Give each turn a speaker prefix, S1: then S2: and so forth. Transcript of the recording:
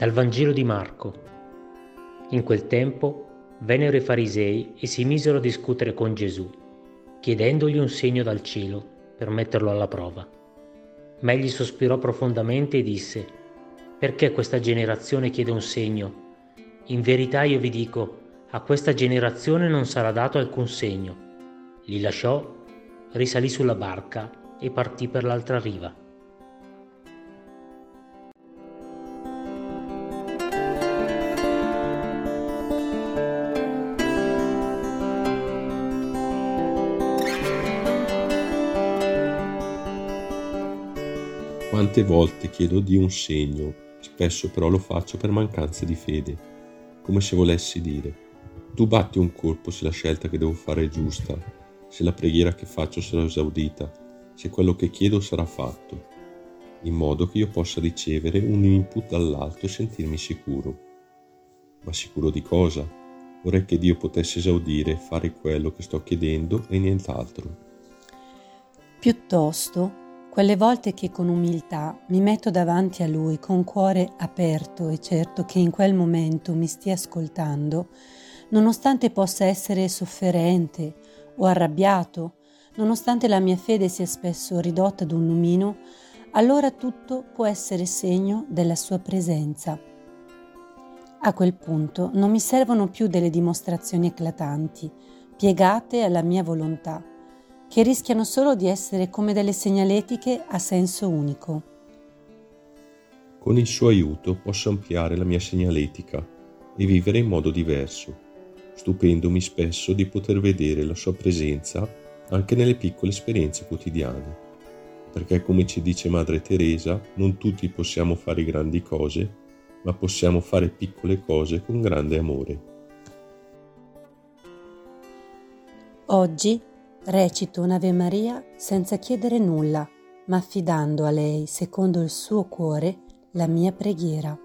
S1: Dal Vangelo di Marco. In quel tempo vennero i farisei e si misero a discutere con Gesù, chiedendogli un segno dal cielo per metterlo alla prova. Ma egli sospirò profondamente e disse, perché questa generazione chiede un segno? In verità io vi dico, a questa generazione non sarà dato alcun segno. Li lasciò, risalì sulla barca e partì per l'altra riva.
S2: Quante volte chiedo a Dio un segno, spesso però lo faccio per mancanza di fede, come se volessi dire, tu batti un colpo se la scelta che devo fare è giusta, se la preghiera che faccio sarà esaudita, se quello che chiedo sarà fatto, in modo che io possa ricevere un input dall'alto e sentirmi sicuro. Ma sicuro di cosa? Vorrei che Dio potesse esaudire fare quello che sto chiedendo e nient'altro.
S3: Piuttosto, quelle volte che con umiltà mi metto davanti a Lui con cuore aperto e certo che in quel momento mi stia ascoltando, nonostante possa essere sofferente o arrabbiato, nonostante la mia fede sia spesso ridotta ad un lumino, allora tutto può essere segno della sua presenza. A quel punto non mi servono più delle dimostrazioni eclatanti, piegate alla mia volontà che rischiano solo di essere come delle segnaletiche a senso unico.
S2: Con il suo aiuto posso ampliare la mia segnaletica e vivere in modo diverso, stupendomi spesso di poter vedere la sua presenza anche nelle piccole esperienze quotidiane. Perché come ci dice Madre Teresa, non tutti possiamo fare grandi cose, ma possiamo fare piccole cose con grande amore.
S3: Oggi Recito un'Ave Maria senza chiedere nulla, ma affidando a lei, secondo il suo cuore, la mia preghiera.